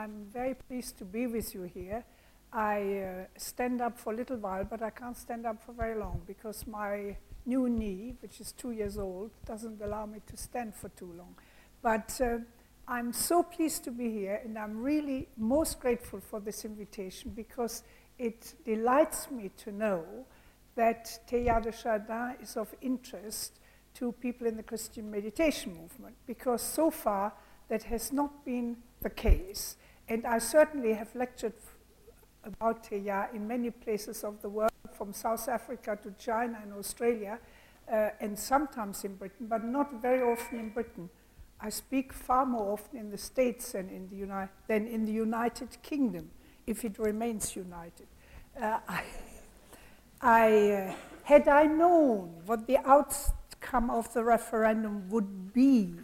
I'm very pleased to be with you here. I uh, stand up for a little while, but I can't stand up for very long because my new knee, which is two years old, doesn't allow me to stand for too long. But uh, I'm so pleased to be here, and I'm really most grateful for this invitation because it delights me to know that Teilhard de Chardin is of interest to people in the Christian meditation movement because so far that has not been the case. And I certainly have lectured about Teilhard in many places of the world, from South Africa to China and Australia, uh, and sometimes in Britain, but not very often in Britain. I speak far more often in the States than in the, Uni- than in the United Kingdom, if it remains united. Uh, I, I uh, had I known what the outcome of the referendum would be,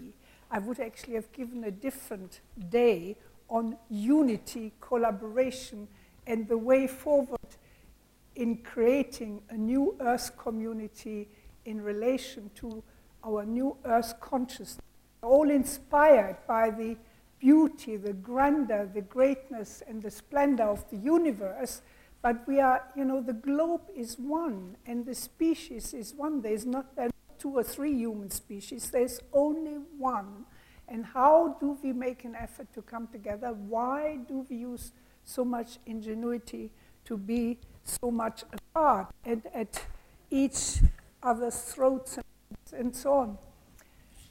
I would actually have given a different day on unity, collaboration, and the way forward in creating a new Earth community in relation to our new Earth consciousness, all inspired by the beauty, the grandeur, the greatness, and the splendor of the universe. But we are, you know, the globe is one, and the species is one. There's not there two or three human species, there's only one. And how do we make an effort to come together? Why do we use so much ingenuity to be so much apart and at each other's throats and, and so on.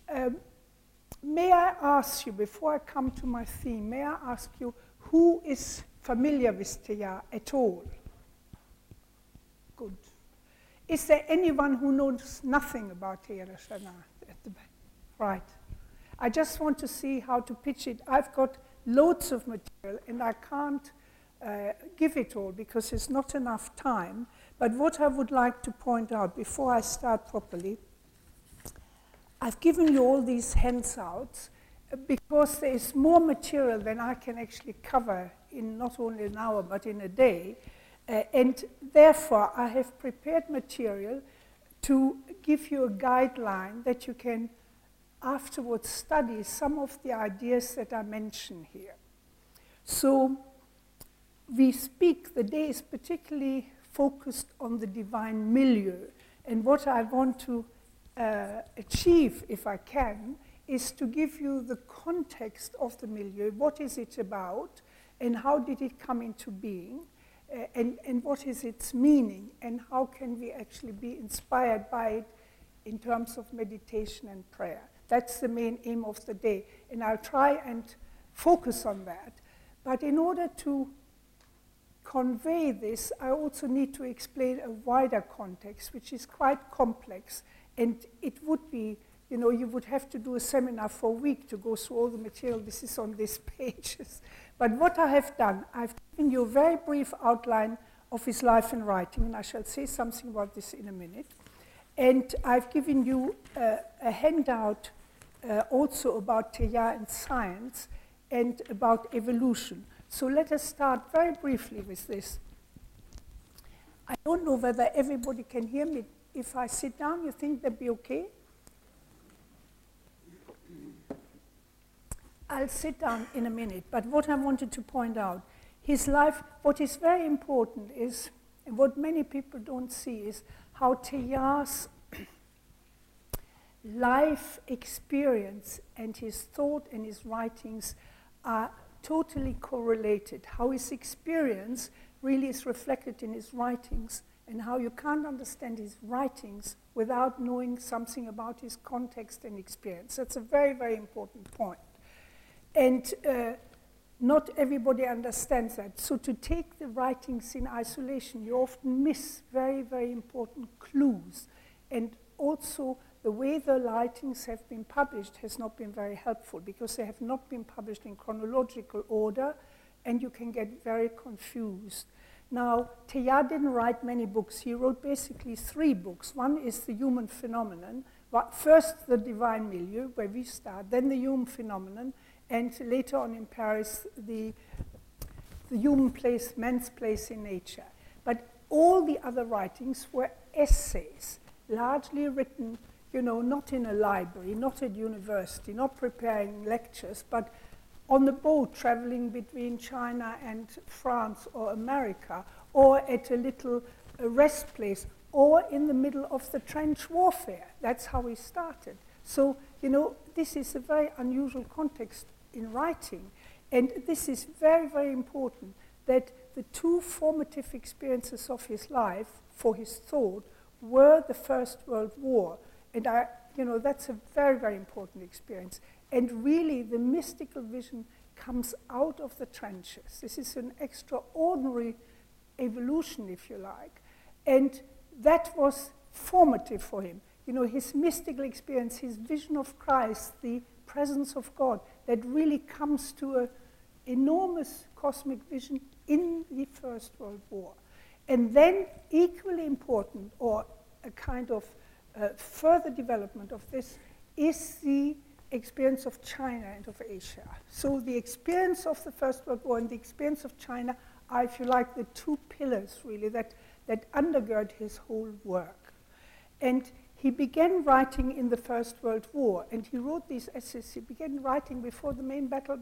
Um, may I ask you, before I come to my theme, may I ask you who is familiar with Teilhard at all? Good. Is there anyone who knows nothing about Teilhard at the back? Right. I just want to see how to pitch it. I've got loads of material, and I can't uh, give it all because there's not enough time. But what I would like to point out before I start properly, I've given you all these handouts uh, because there is more material than I can actually cover in not only an hour but in a day. Uh, and therefore, I have prepared material to give you a guideline that you can afterwards study some of the ideas that I mention here. So we speak, the day is particularly focused on the divine milieu. And what I want to uh, achieve, if I can, is to give you the context of the milieu. What is it about? And how did it come into being? Uh, and, and what is its meaning? And how can we actually be inspired by it in terms of meditation and prayer? That's the main aim of the day. And I'll try and focus on that. But in order to convey this, I also need to explain a wider context, which is quite complex. And it would be, you know, you would have to do a seminar for a week to go through all the material. This is on these pages. But what I have done, I've given you a very brief outline of his life and writing, and I shall say something about this in a minute. And I've given you uh, a handout uh, also about Teilhard and science and about evolution. So let us start very briefly with this. I don't know whether everybody can hear me. If I sit down, you think that'd be okay? I'll sit down in a minute, but what I wanted to point out, his life, what is very important is, and what many people don't see, is how Teilhard's life experience and his thought and his writings are totally correlated. How his experience really is reflected in his writings, and how you can't understand his writings without knowing something about his context and experience. That's a very, very important point. And uh, not everybody understands that. So, to take the writings in isolation, you often miss very, very important clues. And also, the way the writings have been published has not been very helpful because they have not been published in chronological order and you can get very confused. Now, Teilhard didn't write many books. He wrote basically three books. One is The Human Phenomenon, first The Divine Milieu, where we start, then The Human Phenomenon, and later on in Paris, The, the Human Place, Man's Place in Nature. But all the other writings were essays, largely written you know, not in a library, not at university, not preparing lectures, but on the boat traveling between China and France or America, or at a little rest place, or in the middle of the trench warfare. That's how he started. So, you know, this is a very unusual context in writing. And this is very, very important that the two formative experiences of his life for his thought were the First World War. And I, you know, that's a very, very important experience. And really, the mystical vision comes out of the trenches. This is an extraordinary evolution, if you like. And that was formative for him. You know, his mystical experience, his vision of Christ, the presence of God, that really comes to an enormous cosmic vision in the First World War. And then, equally important, or a kind of uh, further development of this, is the experience of China and of Asia. So, the experience of the First World War and the experience of China are, if you like, the two pillars really that, that undergird his whole work. And he began writing in the First World War, and he wrote these essays. He began writing before the main battle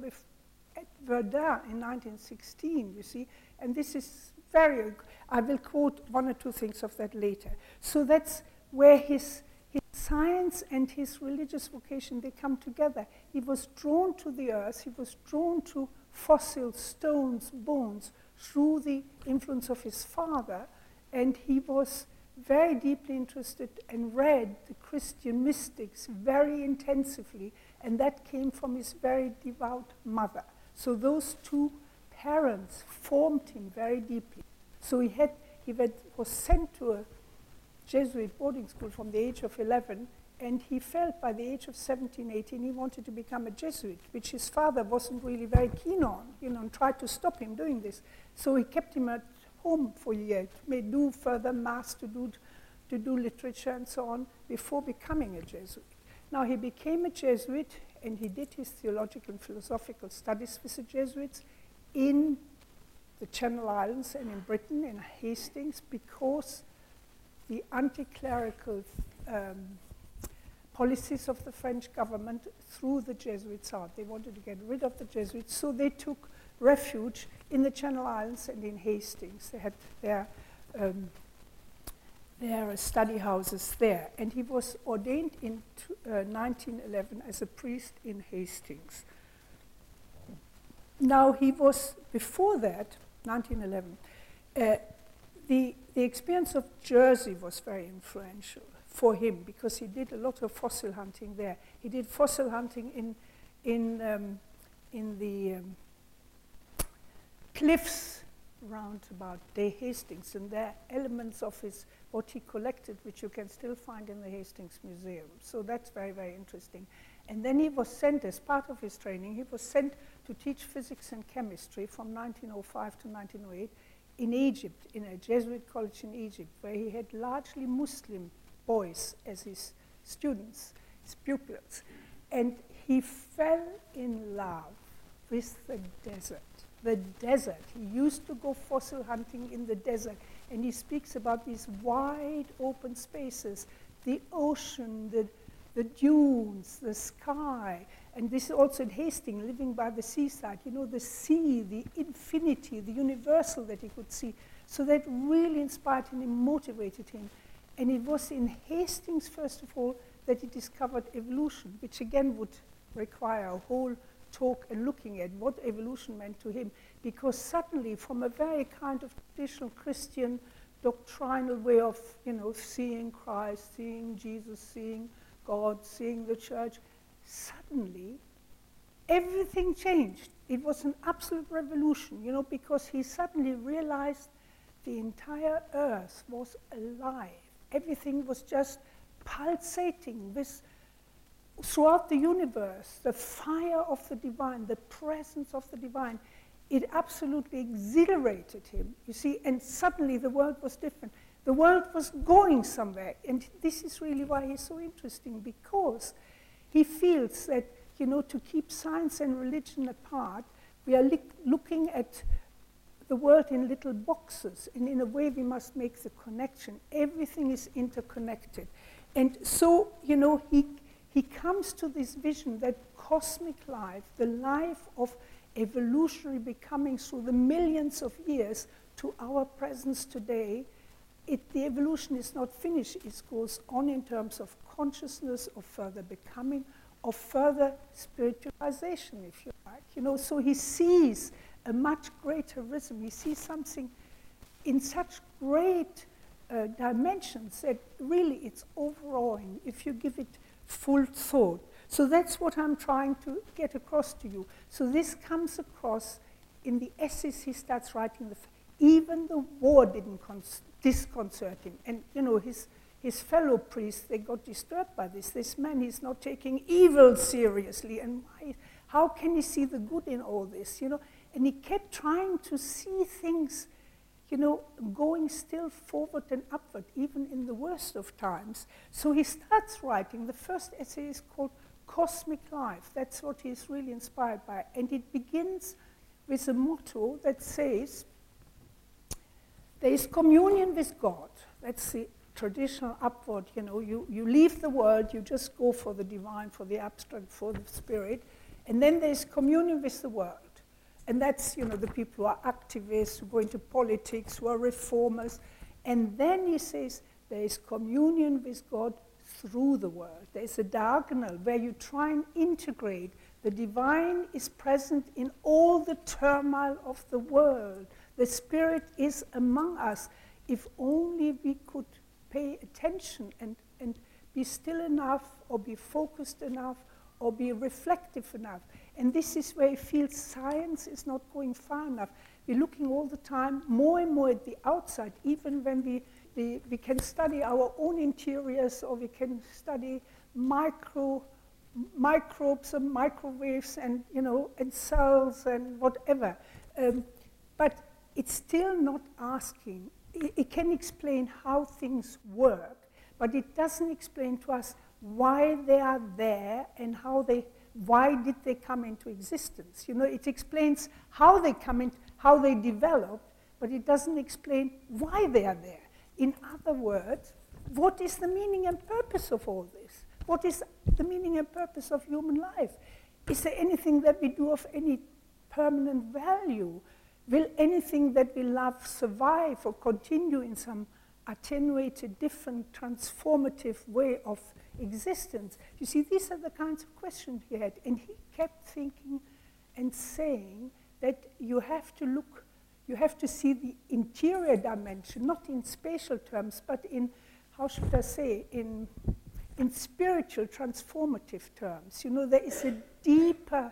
at Verdun in 1916, you see. And this is very, I will quote one or two things of that later. So that's where his, his science and his religious vocation, they come together. He was drawn to the earth, he was drawn to fossils, stones, bones, through the influence of his father, and he was very deeply interested and read the Christian mystics very intensively, and that came from his very devout mother. So those two parents formed him very deeply. So he, had, he had, was sent to a Jesuit boarding school from the age of 11, and he felt by the age of 17, 18, he wanted to become a Jesuit, which his father wasn't really very keen on, you know, and tried to stop him doing this. So he kept him at home for a year, may do further mass, to do, to do literature and so on, before becoming a Jesuit. Now he became a Jesuit, and he did his theological and philosophical studies with the Jesuits in the Channel Islands and in Britain, in Hastings, because the anti clerical um, policies of the French government threw the Jesuits out. They wanted to get rid of the Jesuits, so they took refuge in the Channel Islands and in Hastings. They had their, um, their study houses there. And he was ordained in uh, 1911 as a priest in Hastings. Now, he was, before that, 1911, uh, the, the experience of Jersey was very influential for him because he did a lot of fossil hunting there. He did fossil hunting in, in, um, in the um, cliffs round about Day Hastings, and there are elements of his what he collected, which you can still find in the Hastings Museum. So that's very, very interesting. And then he was sent, as part of his training, he was sent to teach physics and chemistry from 1905 to 1908 in Egypt, in a Jesuit college in Egypt, where he had largely Muslim boys as his students, his pupils. And he fell in love with the desert the desert. He used to go fossil hunting in the desert, and he speaks about these wide open spaces the ocean, the, the dunes, the sky. And this is also in Hastings, living by the seaside. You know, the sea, the infinity, the universal that he could see. So that really inspired him and motivated him. And it was in Hastings, first of all, that he discovered evolution, which again would require a whole talk and looking at what evolution meant to him, because suddenly, from a very kind of traditional Christian doctrinal way of, you know, seeing Christ, seeing Jesus, seeing God, seeing the church, suddenly everything changed. It was an absolute revolution, you know, because he suddenly realized the entire earth was alive. Everything was just pulsating with throughout the universe, the fire of the divine, the presence of the divine, it absolutely exhilarated him, you see, and suddenly the world was different. The world was going somewhere, and this is really why he's so interesting, because he feels that, you know, to keep science and religion apart, we are li- looking at the world in little boxes, and in a way we must make the connection. Everything is interconnected. And so, you know, he he comes to this vision that cosmic life, the life of evolutionary becoming through the millions of years to our presence today, it, the evolution is not finished. It goes on in terms of consciousness, of further becoming, of further spiritualization, if you like. You know, so he sees a much greater rhythm. He sees something in such great uh, dimensions that really it's overawing if you give it full thought. So that's what I'm trying to get across to you. So this comes across in the essays he starts writing. The even the war didn't disconcert him. And, you know, his, his fellow priests, they got disturbed by this. This man is not taking evil seriously. And why, how can he see the good in all this, you know? And he kept trying to see things you know, going still forward and upward, even in the worst of times. So he starts writing. The first essay is called Cosmic Life. That's what he's really inspired by. And it begins with a motto that says, There is communion with God. That's the traditional upward, you know, you, you leave the world, you just go for the divine, for the abstract, for the spirit. And then there's communion with the world. And that's, you know, the people who are activists, who go into politics, who are reformers. And then he says there is communion with God through the world. There's a diagonal where you try and integrate. The divine is present in all the turmoil of the world. The Spirit is among us. If only we could pay attention and, and be still enough, or be focused enough, or be reflective enough. And this is where I feel science is not going far enough. We're looking all the time more and more at the outside, even when we, we, we can study our own interiors or we can study micro, microbes and microwaves and, you know, and cells and whatever. Um, but it's still not asking. It, it can explain how things work, but it doesn't explain to us why they are there and how they why did they come into existence? You know, it explains how they come in, how they developed, but it doesn't explain why they are there. In other words, what is the meaning and purpose of all this? What is the meaning and purpose of human life? Is there anything that we do of any permanent value? Will anything that we love survive or continue in some attenuated, different, transformative way of existence? You see, these are the kinds of questions he had. And he kept thinking and saying that you have to look, you have to see the interior dimension, not in spatial terms, but in, how should I say, in, in spiritual, transformative terms. You know, there is a deeper,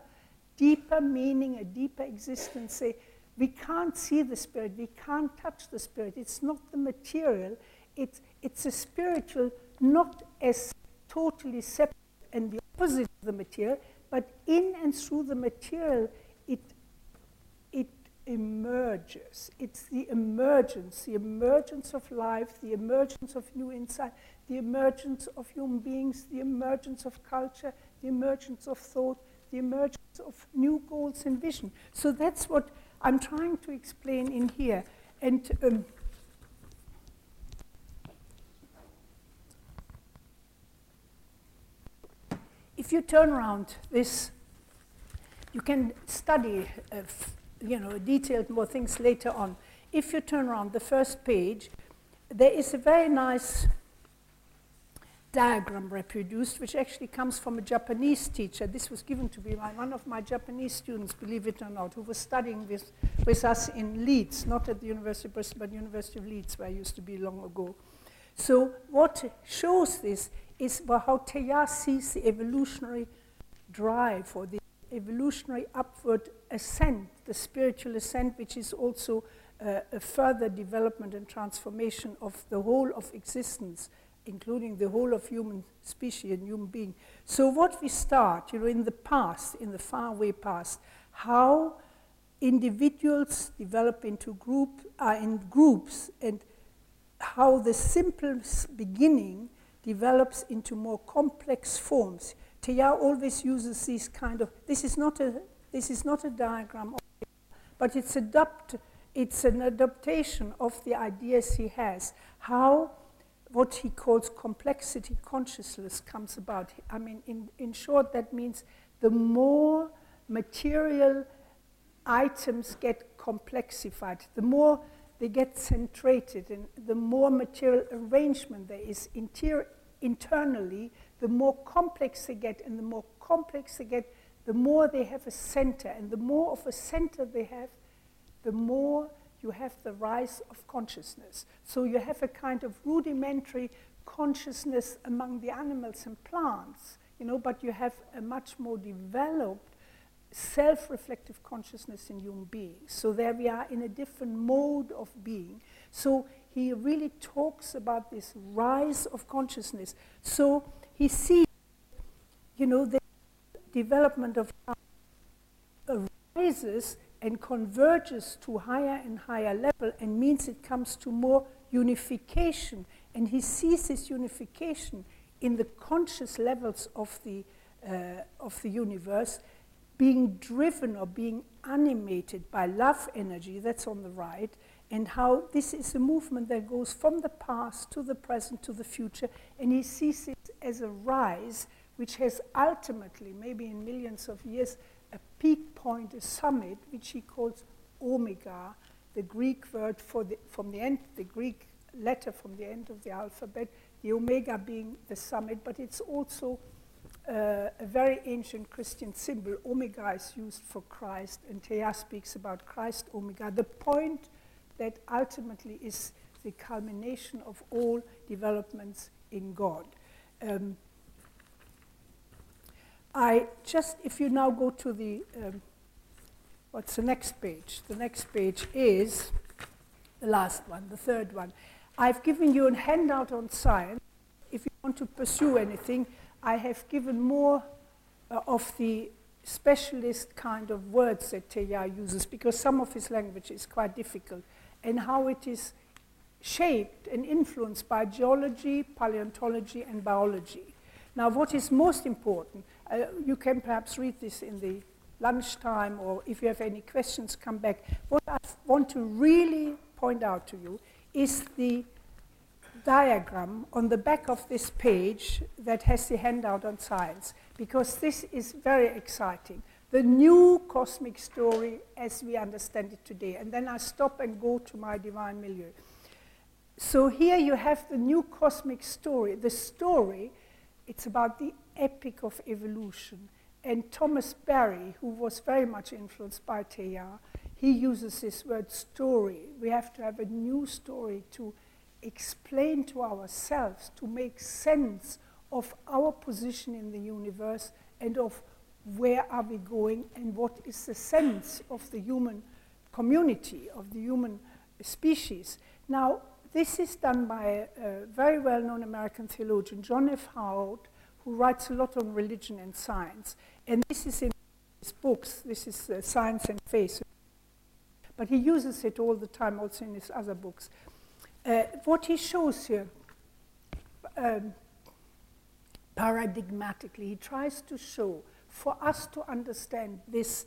deeper meaning, a deeper existence. Say, we can't see the spirit, we can't touch the spirit. It's not the material, it's, it's a spiritual, not as totally separate and the opposite of the material, but in and through the material, it, it emerges. It's the emergence, the emergence of life, the emergence of new insight, the emergence of human beings, the emergence of culture, the emergence of thought, the emergence of new goals and vision. So that's what I'm trying to explain in here. And um, if you turn around this, you can study, uh, you know, detailed more things later on. If you turn around the first page, there is a very nice diagram reproduced, which actually comes from a Japanese teacher. This was given to me by one of my Japanese students, believe it or not, who was studying with, with us in Leeds, not at the University of Bristol, but University of Leeds, where I used to be long ago. So what shows this is how Teilhard sees the evolutionary drive or the evolutionary upward ascent, the spiritual ascent, which is also uh, a further development and transformation of the whole of existence, including the whole of human species and human being. So what we start, you know, in the past, in the faraway past, how individuals develop into group, uh, in groups, and how the simple beginning develops into more complex forms. Teilhard always uses these kind of, this is not a, this is not a diagram, but it's, adapt, it's an adaptation of the ideas he has. How what he calls complexity consciousness comes about. I mean, in, in short, that means the more material items get complexified, the more they get centrated, and the more material arrangement there is inter- internally, the more complex they get, and the more complex they get, the more they have a center, and the more of a center they have, the more you have the rise of consciousness. So you have a kind of rudimentary consciousness among the animals and plants, you know, but you have a much more developed self-reflective consciousness in human beings. So there we are in a different mode of being. So he really talks about this rise of consciousness. So he sees, you know, the development of uh, arises and converges to higher and higher level and means it comes to more unification. And he sees this unification in the conscious levels of the, uh, of the universe being driven or being animated by love energy, that's on the right, and how this is a movement that goes from the past to the present to the future. And he sees it as a rise which has ultimately, maybe in millions of years, a peak point, a summit, which he calls omega, the Greek word for the, from the end, the Greek letter from the end of the alphabet, the omega being the summit, but it's also uh, a very ancient Christian symbol. Omega is used for Christ, and Thea speaks about Christ omega, the point that ultimately is the culmination of all developments in God. Um, I just, if you now go to the, um, what's the next page? The next page is the last one, the third one. I've given you a handout on science. If you want to pursue anything, I have given more uh, of the specialist kind of words that Teilhard uses because some of his language is quite difficult and how it is shaped and influenced by geology, paleontology, and biology. Now, what is most important, uh, you can perhaps read this in the lunchtime, or if you have any questions, come back. What I want to really point out to you is the diagram on the back of this page that has the handout on science, because this is very exciting. The new cosmic story as we understand it today. And then I stop and go to my divine milieu. So here you have the new cosmic story. The story, it's about the epic of evolution. And Thomas Berry, who was very much influenced by Teilhard, he uses this word story. We have to have a new story to explain to ourselves, to make sense of our position in the universe and of where are we going and what is the sense of the human community, of the human species. Now, this is done by a, a very well known American theologian, John F. Haught, who writes a lot on religion and science. And this is in his books, this is uh, Science and Faith. But he uses it all the time, also in his other books. Uh, what he shows here, um, paradigmatically, he tries to show for us to understand this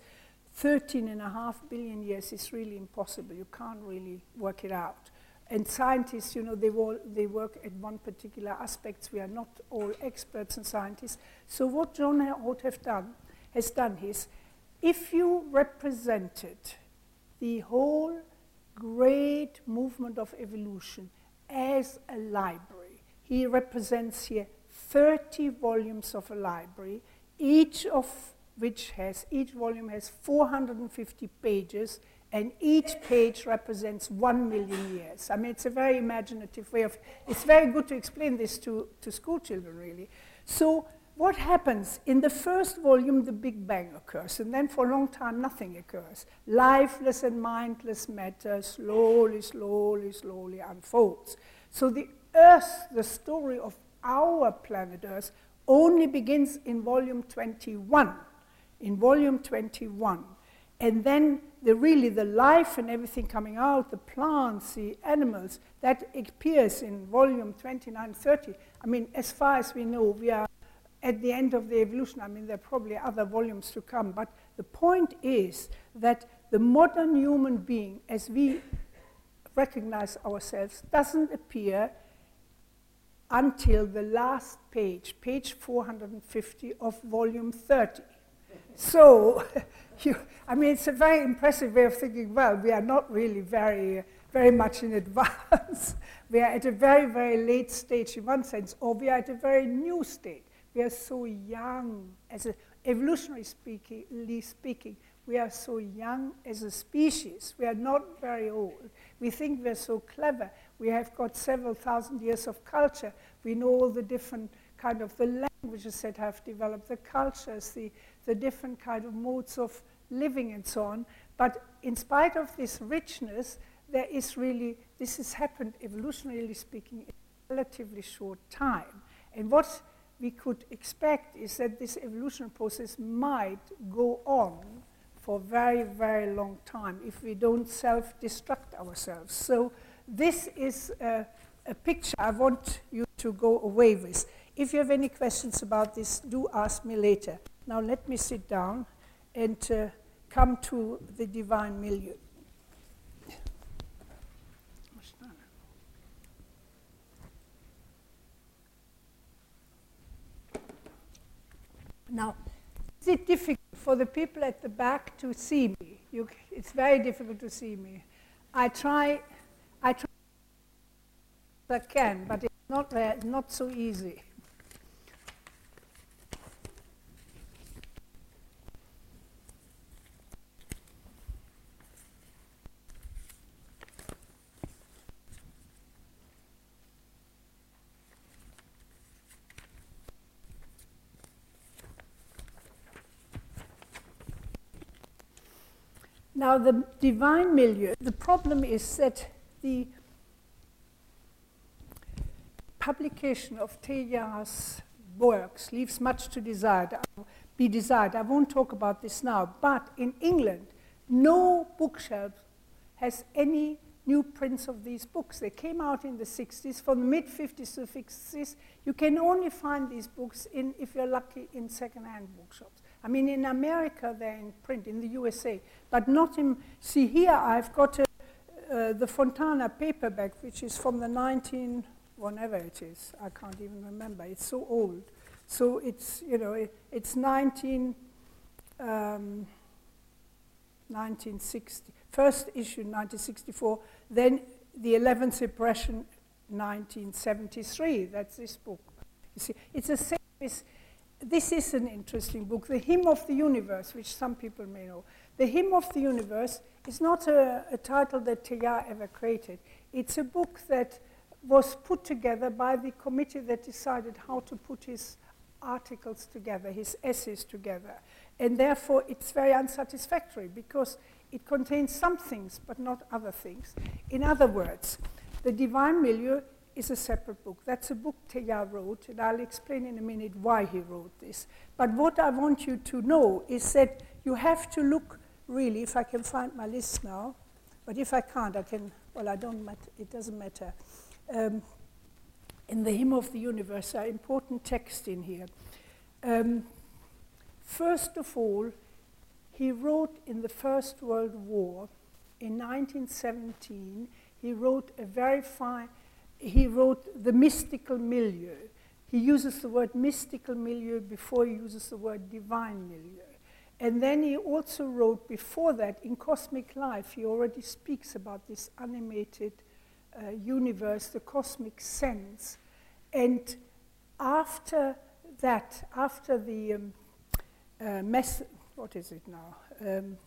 13 and a half billion years is really impossible. You can't really work it out. And scientists, you know, they, all, they work at one particular aspects. We are not all experts and scientists. So what John Haught have done, has done is, if you represented the whole great movement of evolution as a library. He represents here 30 volumes of a library, each of which has, each volume has 450 pages, and each page represents one million years. I mean, it's a very imaginative way of, it's very good to explain this to, to school children, really. So what happens? In the first volume, the Big Bang occurs, and then for a long time, nothing occurs. Lifeless and mindless matter slowly, slowly, slowly unfolds. So the Earth, the story of our planet Earth, only begins in volume 21. In volume 21. And then the really the life and everything coming out, the plants, the animals, that appears in volume 29, 30. I mean, as far as we know, we are at the end of the evolution. I mean, there are probably other volumes to come, but the point is that the modern human being, as we recognize ourselves, doesn't appear until the last page, page 450 of volume 30. So, you, I mean, it's a very impressive way of thinking, well, we are not really very, very much in advance. we are at a very, very late stage in one sense, or we are at a very new state. We are so young, as a, evolutionary speaking, speaking, we are so young as a species. We are not very old. We think we're so clever. We have got several thousand years of culture. We know all the different kind of the languages that have developed, the cultures, the, the different kind of modes of living and so on. But in spite of this richness, there is really, this has happened evolutionarily speaking in a relatively short time. And what we could expect is that this evolution process might go on for a very, very long time if we don't self-destruct ourselves. So this is a, a, picture I want you to go away with. If you have any questions about this, do ask me later. Now let me sit down and uh, come to the divine milieu. Now, is it difficult for the people at the back to see me? You, it's very difficult to see me. I try, I try I can, but it's not, uh, not so easy. Now, the divine milieu, the problem is that the publication of Teilhard's works leaves much to be desired. I won't talk about this now, but in England, no bookshelf has any new prints of these books. They came out in the 60s. From the mid 50s to the 60s, you can only find these books in, if you're lucky, in second-hand bookshops. I mean, in America, they're in print, in the USA, but not in. See, here I've got a, uh, the Fontana paperback, which is from the 19, whenever it is, I can't even remember. It's so old. So it's, you know, it, it's 19, um, 1960. First issue 1964, then the 11th impression 1973. That's this book. You see, it's the same. This is an interesting book, The Hymn of the Universe, which some people may know. The Hymn of the Universe is not a, a title that Teilhard ever created. It's a book that was put together by the committee that decided how to put his articles together, his essays together. And therefore, it's very unsatisfactory because it contains some things but not other things. In other words, the divine milieu is a separate book. That's a book Teilhard wrote, and I'll explain in a minute why he wrote this. But what I want you to know is that you have to look really, if I can find my list now, but if I can't, I can, well, I don't it doesn't matter. Um, in the Hymn of the Universe, there are important texts in here. Um, first of all, he wrote in the First World War, in 1917, he wrote a very fine, he wrote the mystical milieu. He uses the word mystical milieu before he uses the word divine milieu. And then he also wrote before that, in Cosmic Life, he already speaks about this animated uh, universe, the cosmic sense. And after that, after the um, uh, mess, what is it now? Um,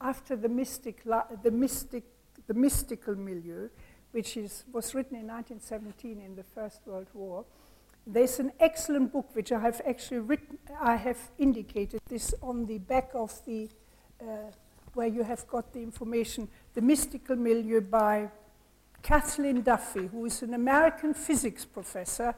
after the mystic, the mystic, the mystical milieu, which is, was written in 1917 in the First World War. There's an excellent book which I have actually written, I have indicated this on the back of the, uh, where you have got the information, The Mystical Milieu by Kathleen Duffy, who is an American physics professor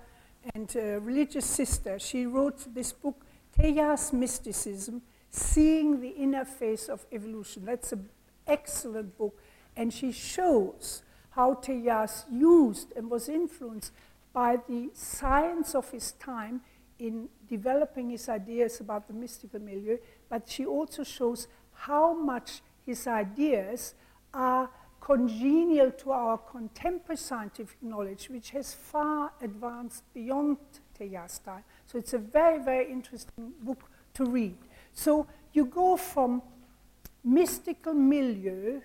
and a religious sister. She wrote this book, Teilhard's Mysticism, Seeing the Inner Face of Evolution. That's an excellent book. And she shows how Teilhard used and was influenced by the science of his time in developing his ideas about the mystical milieu, but she also shows how much his ideas are congenial to our contemporary scientific knowledge, which has far advanced beyond Teilhard's time. So it's a very, very interesting book to read. So you go from mystical milieu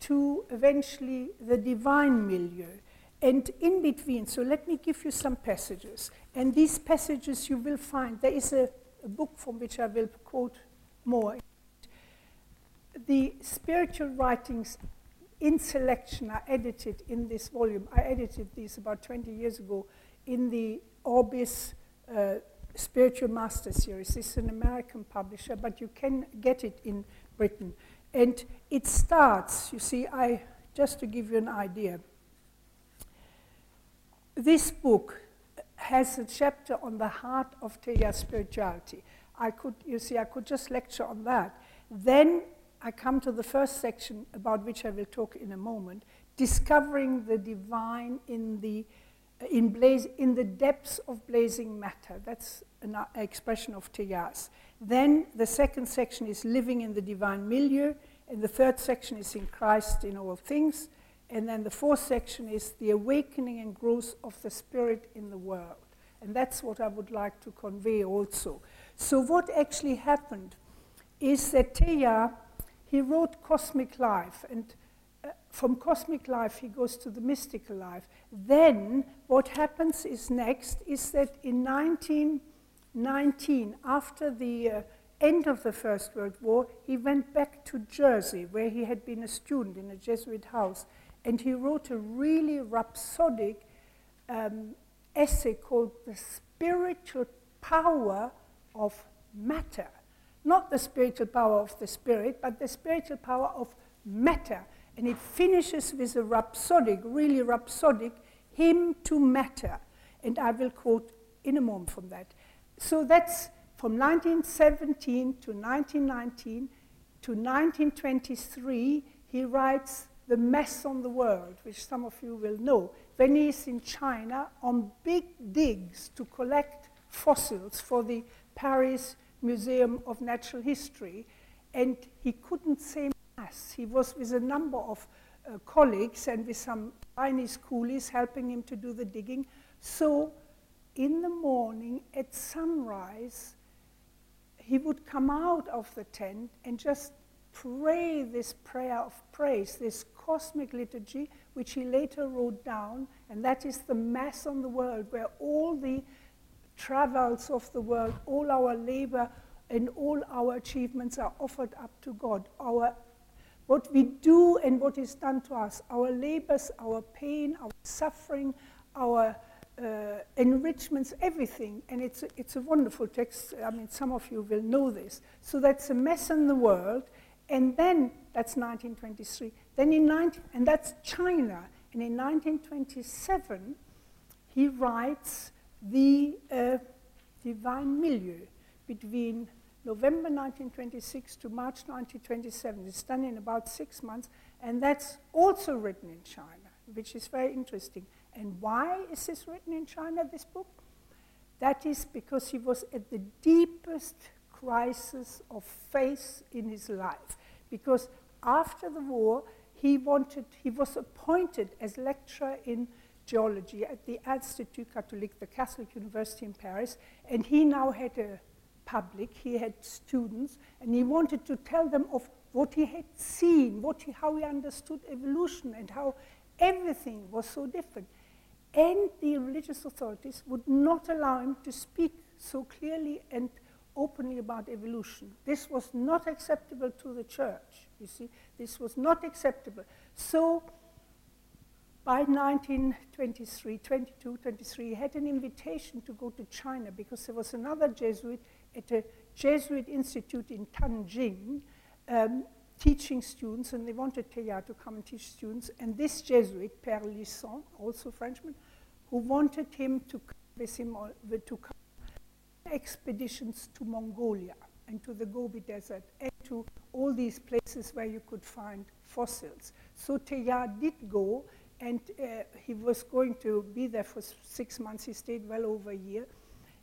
to eventually the divine milieu. And in between, so let me give you some passages. And these passages you will find, there is a, a book from which I will quote more. The spiritual writings in selection are edited in this volume. I edited these about 20 years ago in the Orbis uh, Spiritual Master Series. This is an American publisher, but you can get it in Britain. And it starts, you see, I just to give you an idea. This book has a chapter on the heart of Teilhard spirituality. I could, you see, I could just lecture on that. Then I come to the first section about which I will talk in a moment, discovering the divine in the, in, blaze, in the depths of blazing matter. That's an uh, expression of Teilhard's. Then the second section is living in the divine milieu, and the third section is in Christ in all things. And then the fourth section is the awakening and growth of the spirit in the world. And that's what I would like to convey also. So, what actually happened is that Teilhard he wrote Cosmic Life, and uh, from Cosmic Life he goes to the mystical life. Then what happens is next is that in 1919, after the uh, end of the First World War, he went back to Jersey, where he had been a student in a Jesuit house, and he wrote a really rhapsodic um, essay called The Spiritual Power of Matter not the spiritual power of the spirit, but the spiritual power of matter. And it finishes with a rhapsodic, really rhapsodic hymn to matter. And I will quote in a moment from that. So that's from 1917 to 1919 to 1923, he writes The Mass on the World, which some of you will know, when he's in China on big digs to collect fossils for the Paris Museum of Natural History, and he couldn't say mass. He was with a number of uh, colleagues and with some Chinese coolies helping him to do the digging. So, in the morning at sunrise, he would come out of the tent and just pray this prayer of praise, this cosmic liturgy, which he later wrote down, and that is the Mass on the world, where all the travels of the world, all our labor and all our achievements are offered up to God. Our, what we do and what is done to us, our labors, our pain, our suffering, our uh, enrichments, everything. And it's a, it's a wonderful text. I mean, some of you will know this. So that's a Mass in the world. And then, that's 1923. Then in 19, and that's China. And in 1927, he writes the uh, divine milieu between November 1926 to March 1927. It's done in about six months, and that's also written in China, which is very interesting. And why is this written in China, this book? That is because he was at the deepest crisis of faith in his life. Because after the war, he wanted, he was appointed as lecturer in geology at the Institut Catholique, the Catholic University in Paris, and he now had a public, he had students, and he wanted to tell them of what he had seen, what he, how he understood evolution, and how everything was so different. And the religious authorities would not allow him to speak so clearly and openly about evolution. This was not acceptable to the church, you see. This was not acceptable. So by 1923, 22, 23, he had an invitation to go to China because there was another Jesuit at a Jesuit institute in Tianjin um, teaching students, and they wanted Teilhard to come and teach students. And this Jesuit, Père Licent, also Frenchman, who wanted him to come with him to come expeditions to Mongolia and to the Gobi Desert and to all these places where you could find fossils. So Teilhard did go, and uh, he was going to be there for six months. He stayed well over a year.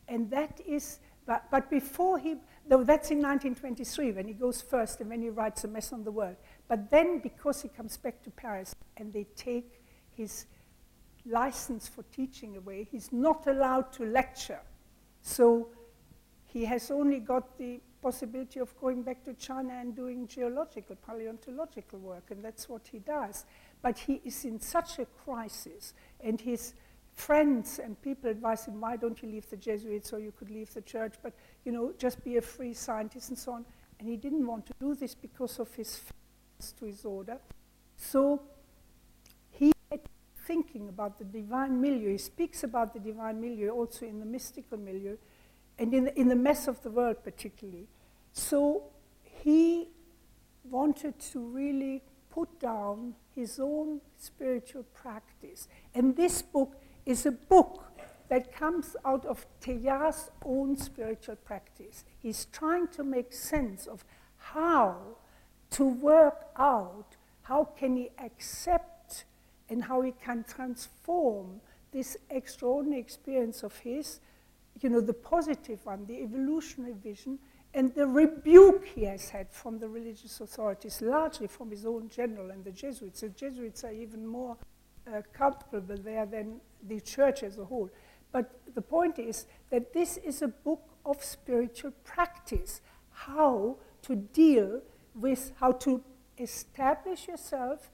And that is, but, but before he, though that's in 1923 when he goes first and when he writes A Mass on the World. But then, because he comes back to Paris and they take his license for teaching away, he's not allowed to lecture. So he has only got the possibility of going back to China and doing geological, paleontological work, and that's what he does. But he is in such a crisis, and his friends and people advise him, why don't you leave the Jesuits or you could leave the church, but, you know, just be a free scientist and so on. And he didn't want to do this because of his to his order. So he thinking about the divine milieu. He speaks about the divine milieu also in the mystical milieu and in the, in the mess of the world particularly. So he wanted to really put down his own spiritual practice. And this book is a book that comes out of Teilhard's own spiritual practice. He's trying to make sense of how to work out how can he accept and how he can transform this extraordinary experience of his, you know, the positive one, the evolutionary vision, and the rebuke he has had from the religious authorities, largely from his own general and the Jesuits. The Jesuits are even more uh, culpable there than the church as a whole. But the point is that this is a book of spiritual practice, how to deal with how to establish yourself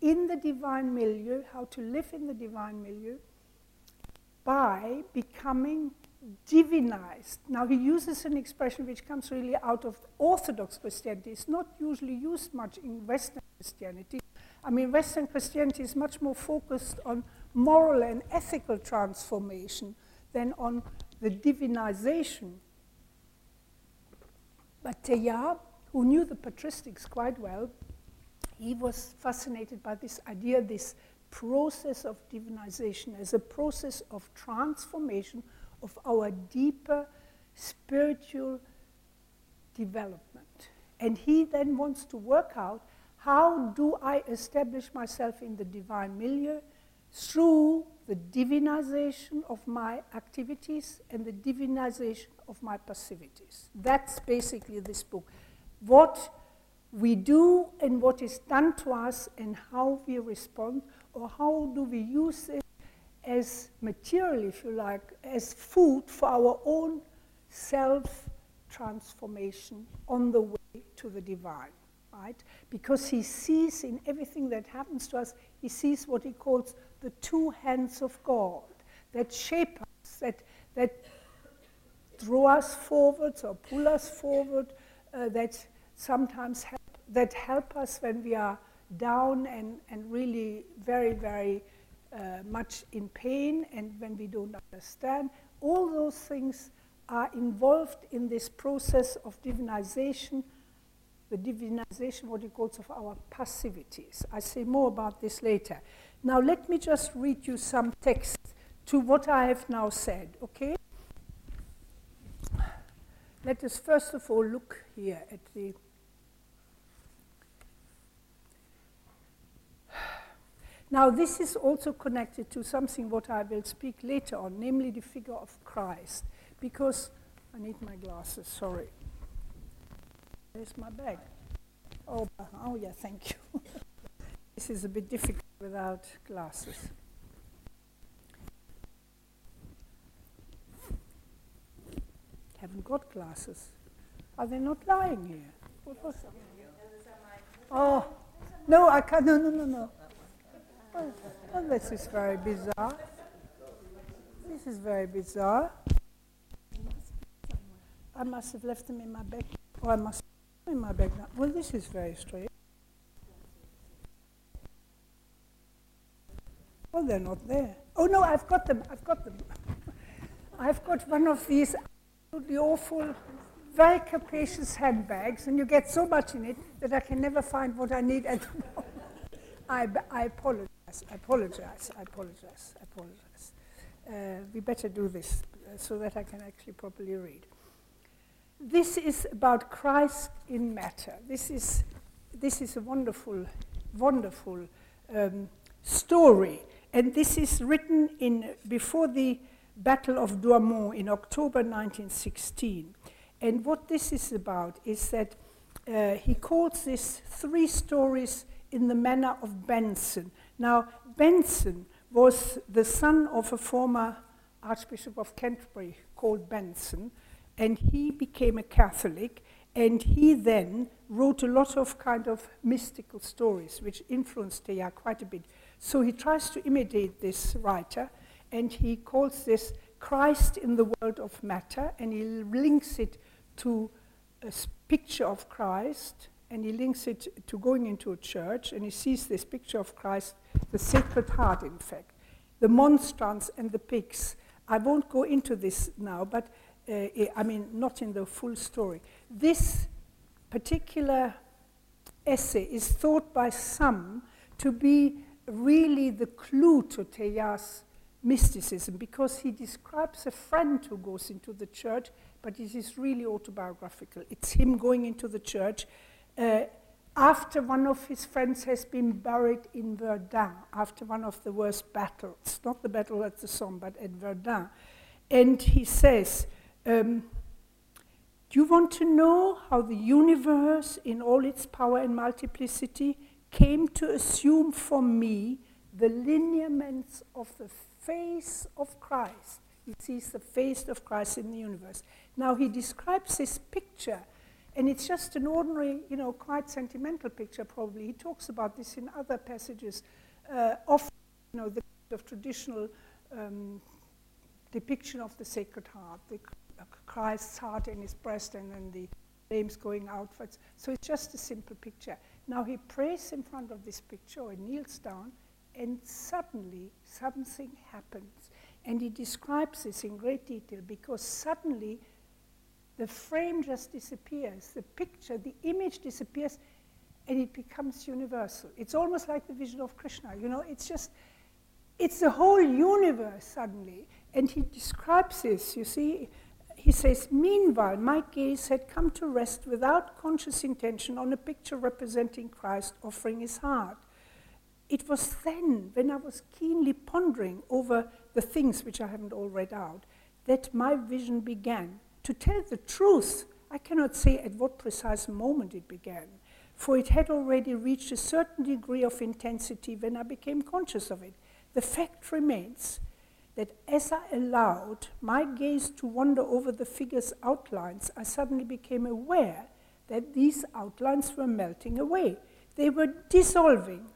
in the divine milieu, how to live in the divine milieu by becoming divinized. Now, he uses an expression which comes really out of Orthodox Christianity. It's not usually used much in Western Christianity. I mean, Western Christianity is much more focused on moral and ethical transformation than on the divinization. But Teilhard who knew the patristics quite well, he was fascinated by this idea, this process of divinization as a process of transformation of our deeper spiritual development. And he then wants to work out how do I establish myself in the divine milieu? Through the divinization of my activities and the divinization of my passivities. That's basically this book. What we do and what is done to us and how we respond, or how do we use it as material, if you like, as food for our own self transformation on the way to the divine, right? Because he sees in everything that happens to us, he sees what he calls the two hands of God that shape us, that, that draw us forwards or pull us forward uh, that sometimes help, that help us when we are down and, and really very, very uh, much in pain and when we don't understand. All those things are involved in this process of divinization, the divinization, what he calls, of our passivities. I say more about this later. Now, let me just read you some text to what I have now said, okay? Let us first of all look here at the Now, this is also connected to something what I will speak later on, namely the figure of Christ. Because I need my glasses, sorry. Where's my bag? Oh, oh yeah, thank you. this is a bit difficult without glasses. Haven't got glasses. Are they not lying here? What was Oh, no, I can't. No, no, no, no. Oh, oh, this is very bizarre. This is very bizarre. I must have left them in my bag. Or I must in my now. Well, this is very strange. Oh, they're not there. Oh, no, I've got them. I've got them. I've got one of these absolutely awful, very capacious handbags, and you get so much in it that I can never find what I need at the moment. I, I apologize. I apologize. I apologize. I apologize. Uh, we better do this uh, so that I can actually properly read. This is about Christ in matter. This is, this is a wonderful, wonderful um, story. And this is written in, before the Battle of Douaumont in October 1916. And what this is about is that uh, he calls this three stories in the manner of Benson. Now, Benson was the son of a former Archbishop of Canterbury called Benson, and he became a Catholic, and he then wrote a lot of kind of mystical stories, which influenced Teilhard quite a bit. So he tries to imitate this writer, and he calls this Christ in the world of matter, and he links it to a picture of Christ, and he links it to going into a church, and he sees this picture of Christ, the Sacred Heart, in fact, the monstrance and the pigs. I won't go into this now, but I mean, not in the full story. This particular essay is thought by some to be really the clue to Teilhard's mysticism because he describes a friend who goes into the church, but it is really autobiographical. It's him going into the church uh, after one of his friends has been buried in Verdun, after one of the worst battles, not the battle at the Somme, but at Verdun. And he says, um, Do you want to know how the universe, in all its power and multiplicity, came to assume for me the lineaments of the face of Christ. He sees the face of Christ in the universe. Now he describes this picture, and it's just an ordinary, you know, quite sentimental picture probably. He talks about this in other passages uh, of, you know, the of traditional um, depiction of the Sacred Heart, the Christ's heart in his breast, and then the flames going outwards. So it's just a simple picture. Now he prays in front of this picture or kneels down and suddenly something happens. And he describes this in great detail because suddenly the frame just disappears, the picture, the image disappears, and it becomes universal. It's almost like the vision of Krishna, you know, it's just, it's the whole universe suddenly. And he describes this, you see, he says, Meanwhile, my gaze had come to rest without conscious intention on a picture representing Christ offering his heart. It was then, when I was keenly pondering over the things which I haven't all read out, that my vision began. To tell the truth, I cannot say at what precise moment it began, for it had already reached a certain degree of intensity when I became conscious of it. The fact remains that as I allowed my gaze to wander over the figure's outlines, I suddenly became aware that these outlines were melting away. They were dissolving,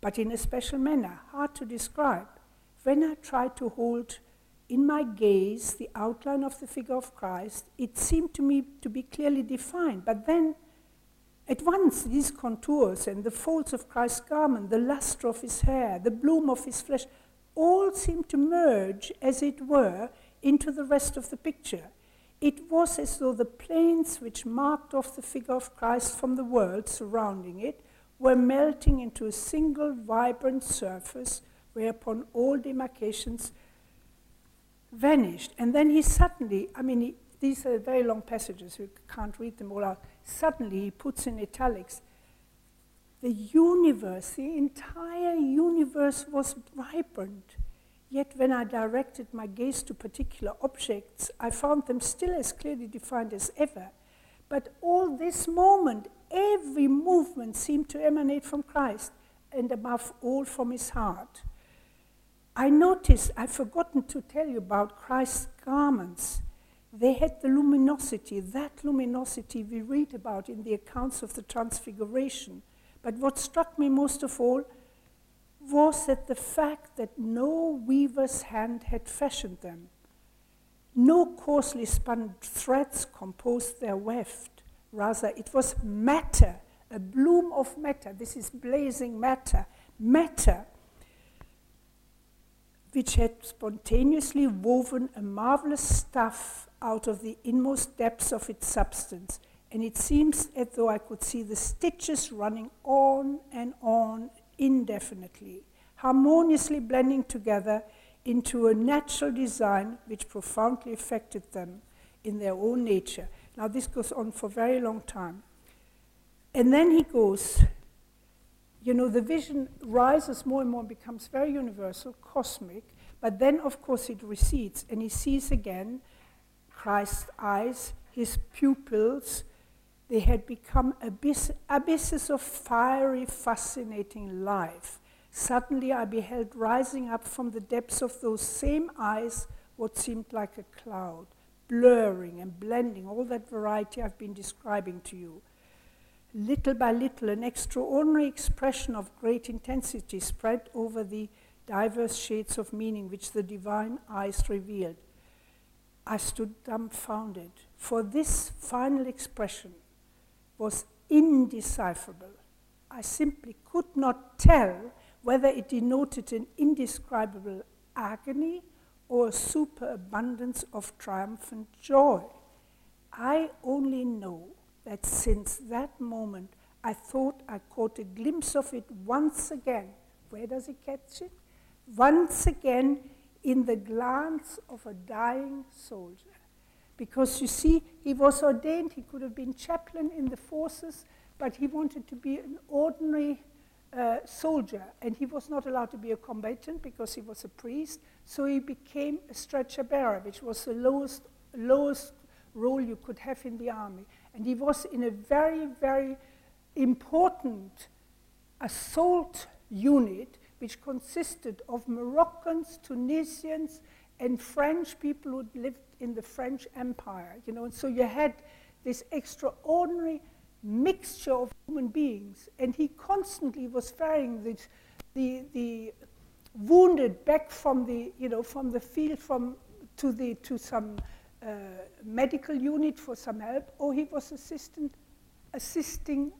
but in a special manner, hard to describe. When I tried to hold in my gaze the outline of the figure of Christ, it seemed to me to be clearly defined. But then, at once, these contours and the folds of Christ's garment, the luster of his hair, the bloom of his flesh, all seemed to merge, as it were, into the rest of the picture. It was as though the planes which marked off the figure of Christ from the world surrounding it were melting into a single vibrant surface whereupon all demarcations vanished. And then he suddenly, I mean, he, these are very long passages, you can't read them all out. Suddenly he puts in italics the universe, the entire universe was vibrant. Yet when I directed my gaze to particular objects, I found them still as clearly defined as ever. But all this moment, every movement seemed to emanate from Christ, and above all from his heart. I noticed, I've forgotten to tell you about Christ's garments. They had the luminosity, that luminosity we read about in the accounts of the Transfiguration but what struck me most of all was that the fact that no weaver's hand had fashioned them. No coarsely spun threads composed their weft. Rather, it was matter, a bloom of matter. This is blazing matter. Matter, which had spontaneously woven a marvelous stuff out of the inmost depths of its substance and it seems as though I could see the stitches running on and on indefinitely, harmoniously blending together into a natural design which profoundly affected them in their own nature. Now, this goes on for a very long time. And then he goes, you know, the vision rises more and more becomes very universal, cosmic, but then, of course, it recedes, and he sees again Christ's eyes, his pupils, They had become abyss, abysses of fiery, fascinating life. Suddenly I beheld rising up from the depths of those same eyes what seemed like a cloud, blurring and blending all that variety I've been describing to you. Little by little, an extraordinary expression of great intensity spread over the diverse shades of meaning which the divine eyes revealed. I stood dumbfounded, for this final expression was indecipherable. I simply could not tell whether it denoted an indescribable agony or a superabundance of triumphant joy. I only know that since that moment I thought I caught a glimpse of it once again. Where does he catch it? Once again in the glance of a dying soldier. Because you see, he was ordained, he could have been chaplain in the forces, but he wanted to be an ordinary uh, soldier, and he was not allowed to be a combatant because he was a priest, so he became a stretcher bearer, which was the lowest, lowest role you could have in the army. And he was in a very, very important assault unit which consisted of Moroccans, Tunisians, and French people who lived in the French Empire. You know, and so you had this extraordinary mixture of human beings, and he constantly was ferrying the, the, the wounded back from the, you know, from the field from to, the, to some uh, medical unit for some help, or he was assistant, assisting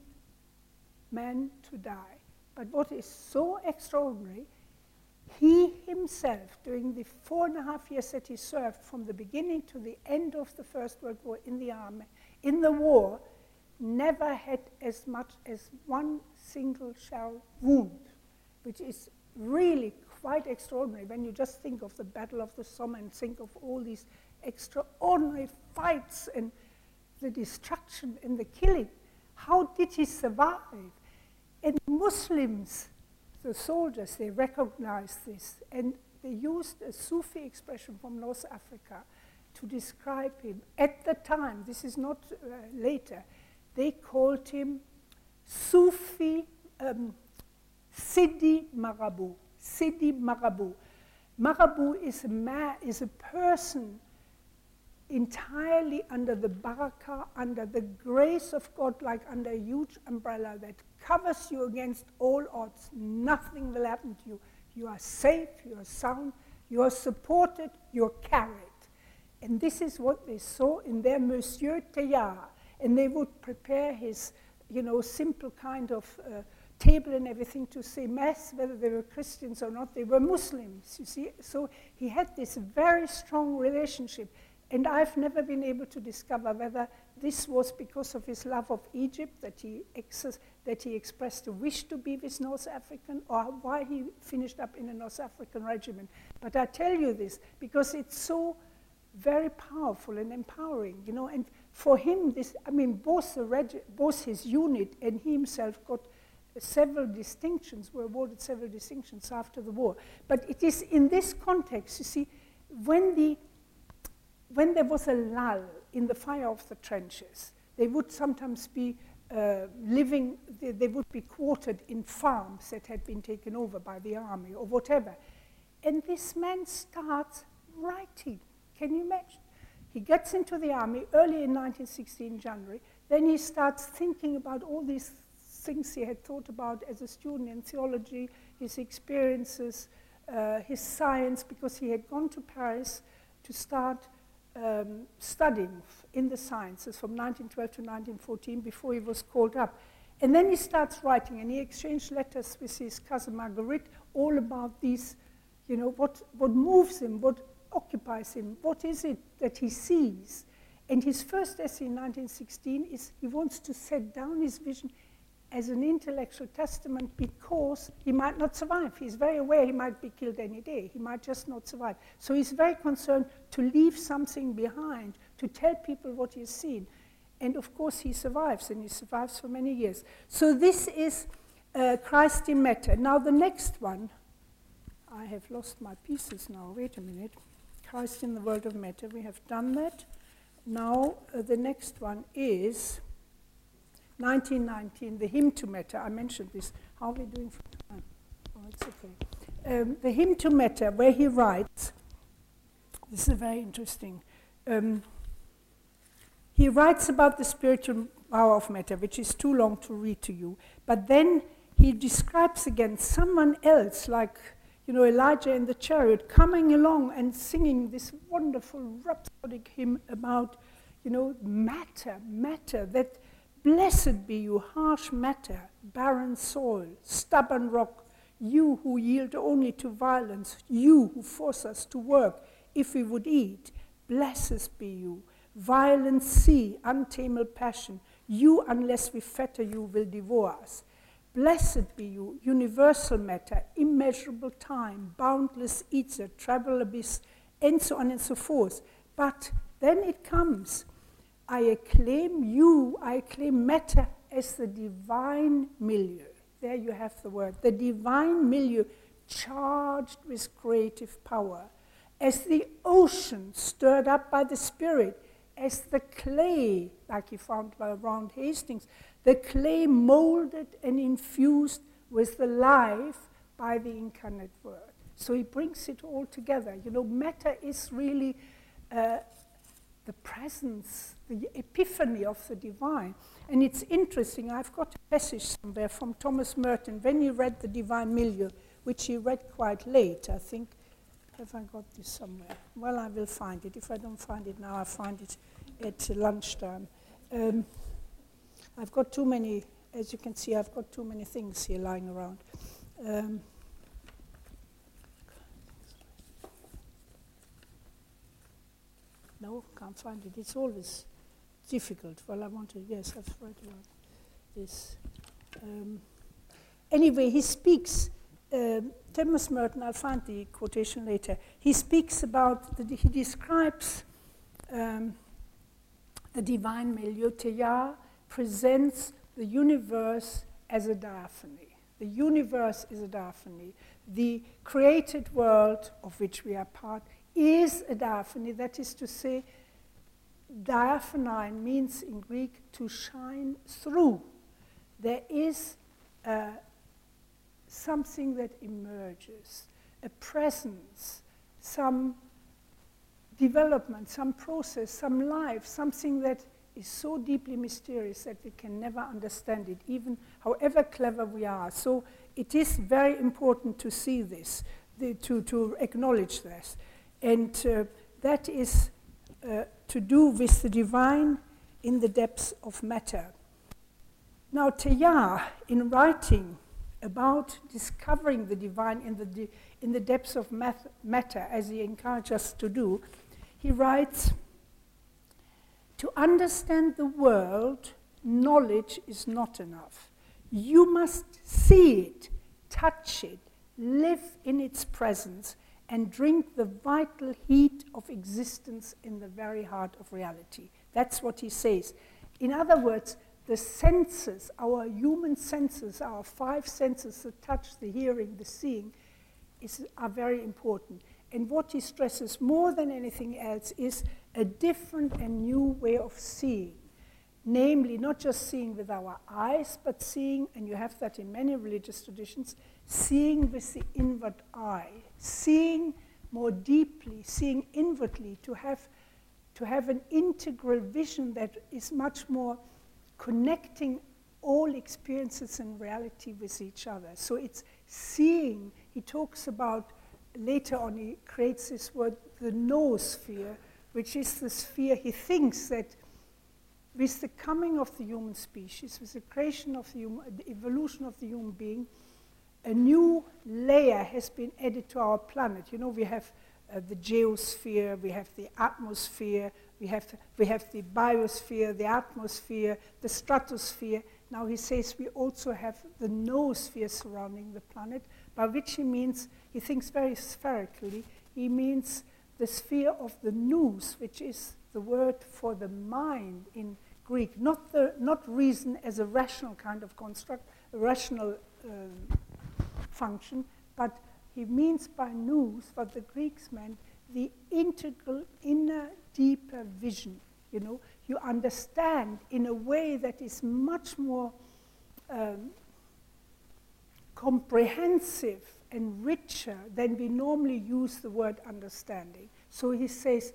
men to die. But what is so extraordinary, he himself, during the four and a half years that he served, from the beginning to the end of the First World War in the army, in the war, never had as much as one single shell wound, which is really quite extraordinary when you just think of the Battle of the Somme and think of all these extraordinary fights and the destruction and the killing. How did he survive? And Muslims, the soldiers, they recognized this and they used a Sufi expression from North Africa to describe him. At the time, this is not uh, later, they called him Sufi um, Sidi Marabout. Sidi Marabout. Marabout is a, man, is a person entirely under the baraka, under the grace of God, like under a huge umbrella that covers you against all odds. Nothing will happen to you. You are safe, you are sound, you are supported, you are carried. And this is what they saw in their Monsieur Teilhard. And they would prepare his, you know, simple kind of uh, table and everything to say mass, whether they were Christians or not, they were Muslims, you see. So he had this very strong relationship. And I've never been able to discover whether this was because of his love of Egypt that he, ex- that he expressed a wish to be with North African or why he finished up in a North African regiment. But I tell you this because it's so very powerful and empowering, you know. And for him, this, I mean, both, the regi- both his unit and he himself got several distinctions, were awarded several distinctions after the war. But it is in this context, you see, when the when there was a lull in the fire of the trenches, they would sometimes be uh, living, they, they, would be quartered in farms that had been taken over by the army or whatever. And this man starts writing. Can you imagine? He gets into the army early in 1916, January. Then he starts thinking about all these things he had thought about as a student in theology, his experiences, uh, his science, because he had gone to Paris to start um, studying in the sciences from 1912 to 1914 before he was called up. And then he starts writing, and he exchanged letters with his cousin Marguerite all about these, you know, what, what moves him, what occupies him, what is it that he sees. And his first essay in 1916 is he wants to set down his vision as an intellectual testament because he might not survive. He's very aware he might be killed any day. He might just not survive. So he's very concerned to leave something behind, to tell people what he's seen. And of course, he survives, and he survives for many years. So this is uh, Christ in Matter. Now, the next one, I have lost my pieces now. Wait a minute. Christ in the World of Matter. We have done that. Now, uh, the next one is 1919, the hymn to matter. I mentioned this. How are we doing for time? Oh, it's okay. Um, the hymn to matter, where he writes, this is very interesting. Um, he writes about the spiritual power of matter, which is too long to read to you. But then he describes again someone else, like you know Elijah in the chariot, coming along and singing this wonderful rhapsodic hymn about you know matter, matter. That blessed be you, harsh matter, barren soil, stubborn rock, you who yield only to violence, you who force us to work if we would eat. Blessed be you, violent sea, untamable passion. You, unless we fetter you, will devour us. Blessed be you, universal matter, immeasurable time, boundless ether, travel abyss, and so on and so forth. But then it comes. I acclaim you, I acclaim matter as the divine milieu. There you have the word. The divine milieu charged with creative power. As the ocean stirred up by the Spirit, as the clay, like he found by around Hastings, the clay molded and infused with the life by the incarnate word. So he brings it all together. You know, matter is really uh, the presence, the epiphany of the divine. And it's interesting, I've got a passage somewhere from Thomas Merton when he read The Divine Milieu, which he read quite late, I think. Have I got this somewhere? Well, I will find it. If I don't find it now, I'll find it at lunchtime. Um, I've got too many, as you can see, I've got too many things here lying around. Um, no, can't find it. It's always difficult. Well, I want to, yes, I've read about this. Um, anyway, he speaks, um, Thomas Merton, I'll find the quotation later, he speaks about, the, he describes um, the divine milieu, Teilhard, presents the universe as a diaphany. The universe is a diaphany. The created world of which we are part is a diaphany. That is to say, diaphainein means in Greek to shine through. There is uh, something that emerges, a presence, some development, some process, some life, something that is so deeply mysterious that we can never understand it, even however clever we are. So it is very important to see this, the, to, to acknowledge this. And uh, that is uh, to do with the divine in the depths of matter. Now, Teilhard, in writing about discovering the divine in the, in the depths of math- matter, as he encourages us to do, he writes, to understand the world, knowledge is not enough. You must see it, touch it, live in its presence, and drink the vital heat of existence in the very heart of reality. That's what he says. In other words, the senses, our human senses, our five senses the touch, the hearing, the seeing, is, are very important. And what he stresses more than anything else is a different and new way of seeing. Namely, not just seeing with our eyes, but seeing, and you have that in many religious traditions, seeing with the inward eye, seeing more deeply, seeing inwardly, to have, to have an integral vision that is much more connecting all experiences and reality with each other. So it's seeing, he talks about, later on, he creates this word, the noosphere, which is the sphere he thinks that with the coming of the human species, with the creation of the, human, the evolution of the human being, a new layer has been added to our planet. You know, we have uh, the geosphere, we have the atmosphere, we have, we have the biosphere, the atmosphere, the stratosphere. Now he says we also have the noosphere surrounding the planet, by which he means, he thinks very spherically, he means the sphere of the nous, which is the word for the mind in Greek, not, the, not reason as a rational kind of construct, a rational um, function, but he means by nous what the Greeks meant the integral, inner, deeper vision. You know, you understand in a way that is much more um, comprehensive and richer than we normally use the word understanding. So he says,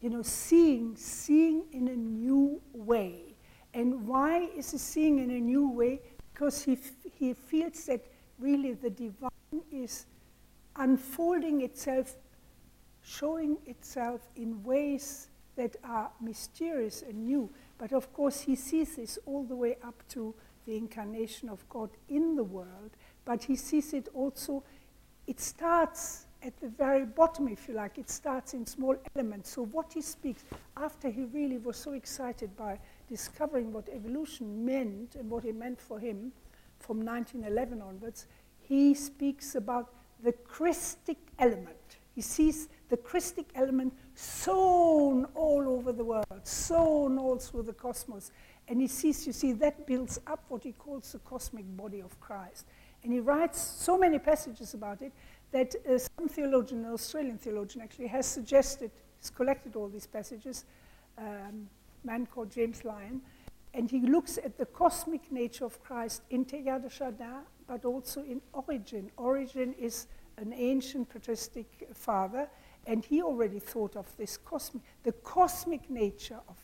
you know, seeing, seeing in a new way. And why is he seeing in a new way? Because he, he feels that really the divine is unfolding itself, showing itself in ways that are mysterious and new. But of course, he sees this all the way up to the incarnation of God in the world, but he sees it also, it starts at the very bottom, if you like. It starts in small elements. So, what he speaks, after he really was so excited by discovering what evolution meant and what it meant for him from 1911 onwards, he speaks about the Christic element. He sees the Christic element sown all over the world, sown all through the cosmos. And he sees, you see, that builds up what he calls the cosmic body of Christ. And he writes so many passages about it that uh, some theologian, an Australian theologian actually, has suggested, he's collected all these passages, um, a man called James Lyons, and he looks at the cosmic nature of Christ in de Chardin, but also in Origen. Origen is an ancient patristic father, and he already thought of this cosmic, the cosmic nature of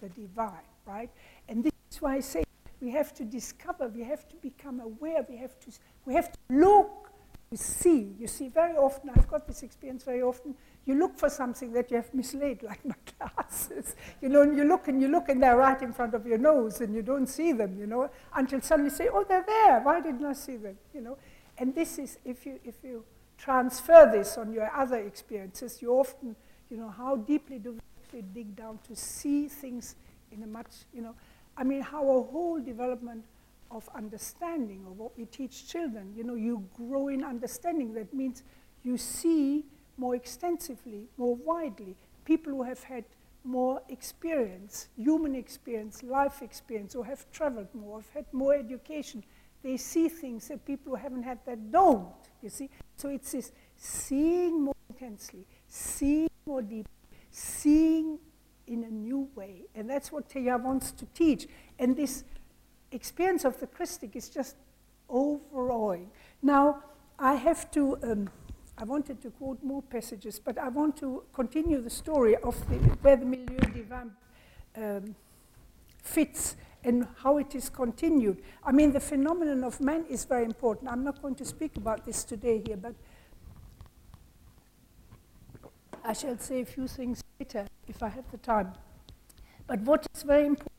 the divine, right? And this is why I say we have to discover, we have to become aware, we have to, we have to look to see. You see, very often, I've got this experience very often, you look for something that you have mislaid, like my glasses. You know, and you look and you look and they're right in front of your nose and you don't see them, you know, until suddenly you say, oh, they're there. Why didn't I see them? You know, and this is, if you, if you transfer this on your other experiences, you often, you know, how deeply do we actually dig down to see things in a much, you know, I mean, how a whole development of understanding of what we teach children, you know, you grow in understanding. That means you see more extensively, more widely. People who have had more experience, human experience, life experience, or have traveled more, have had more education, they see things that people who haven't had that don't, you see. So it's this seeing more intensely, seeing more deeply, seeing in a new way. And that's what Teilhard wants to teach. And this experience of the Christic is just overawing. Now, I have to, um, I wanted to quote more passages, but I want to continue the story of the, where the milieu divin um, fits and how it is continued. I mean, the phenomenon of man is very important. I'm not going to speak about this today here, but I shall say a few things later if I have the time. But what is very important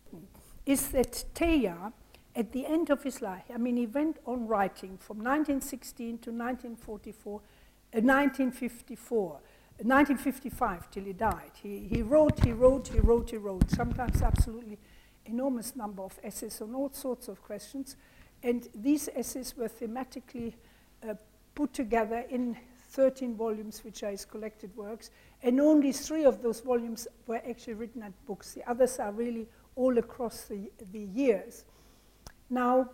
is that Teilhard, at the end of his life, I mean, he went on writing from 1916 to 1944, uh, 1954, 1955 uh, till he died. He, he wrote, he wrote, he wrote, he wrote, sometimes absolutely enormous number of essays on all sorts of questions. And these essays were thematically uh, put together in 13 volumes, which are his collected works, and only three of those volumes were actually written as books. The others are really all across the, the years. Now,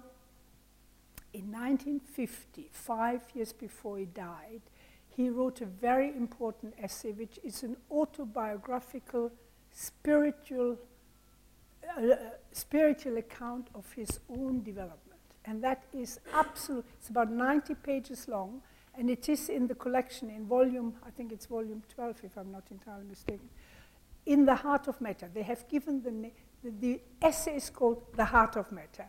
in 1950, five years before he died, he wrote a very important essay, which is an autobiographical, spiritual, uh, spiritual account of his own development. And that is absolute, it's about 90 pages long, and it is in the collection in volume, I think it's volume 12, if I'm not entirely mistaken, in the heart of matter. They have given the, the, the essay is called The Heart of Matter.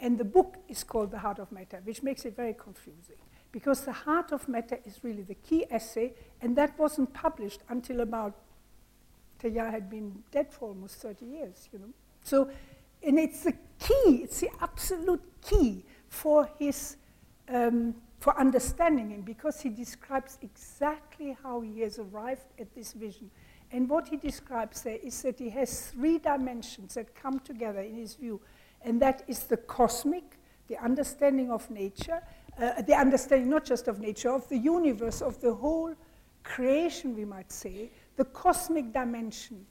And the book is called The Heart of Matter, which makes it very confusing. Because The Heart of Matter is really the key essay, and that wasn't published until about, Teilhard had been dead for almost 30 years, you know. So, and it's the key, it's the absolute key for his um, for understanding him because he describes exactly how he has arrived at this vision. And what he describes there is that he has three dimensions that come together in his view, and that is the cosmic, the understanding of nature, uh, the understanding not just of nature, of the universe, of the whole creation, we might say, the cosmic dimension,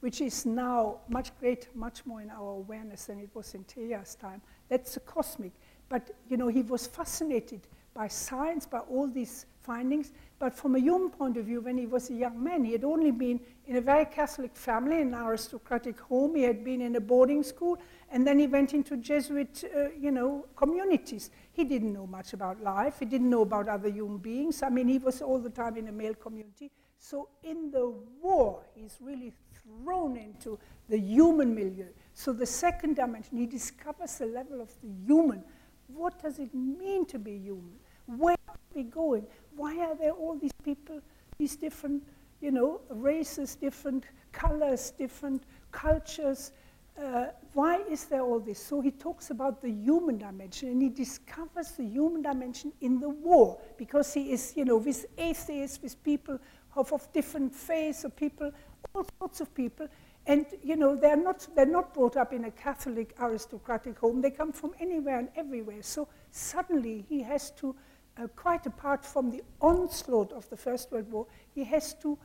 which is now much greater, much more in our awareness than it was in Teilhard's time. That's the cosmic. But, you know, he was fascinated by science, by all these findings. But from a human point of view, when he was a young man, he had only been in a very Catholic family, an aristocratic home. He had been in a boarding school, and then he went into Jesuit, uh, you know, communities. He didn't know much about life. He didn't know about other human beings. I mean, he was all the time in a male community. So in the war, he's really thrown into the human milieu. So the second dimension, he discovers the level of the human. What does it mean to be human? Where are we going? Why are there all these people, these different, you know, races, different colors, different cultures? Uh, why is there all this? So he talks about the human dimension and he discovers the human dimension in the war because he is, you know, with atheists, with people of, of different faiths, of people, all sorts of people. And, you know, they're not, they're not brought up in a Catholic aristocratic home. They come from anywhere and everywhere. So suddenly he has to, uh, quite apart from the onslaught of the First World War, he has to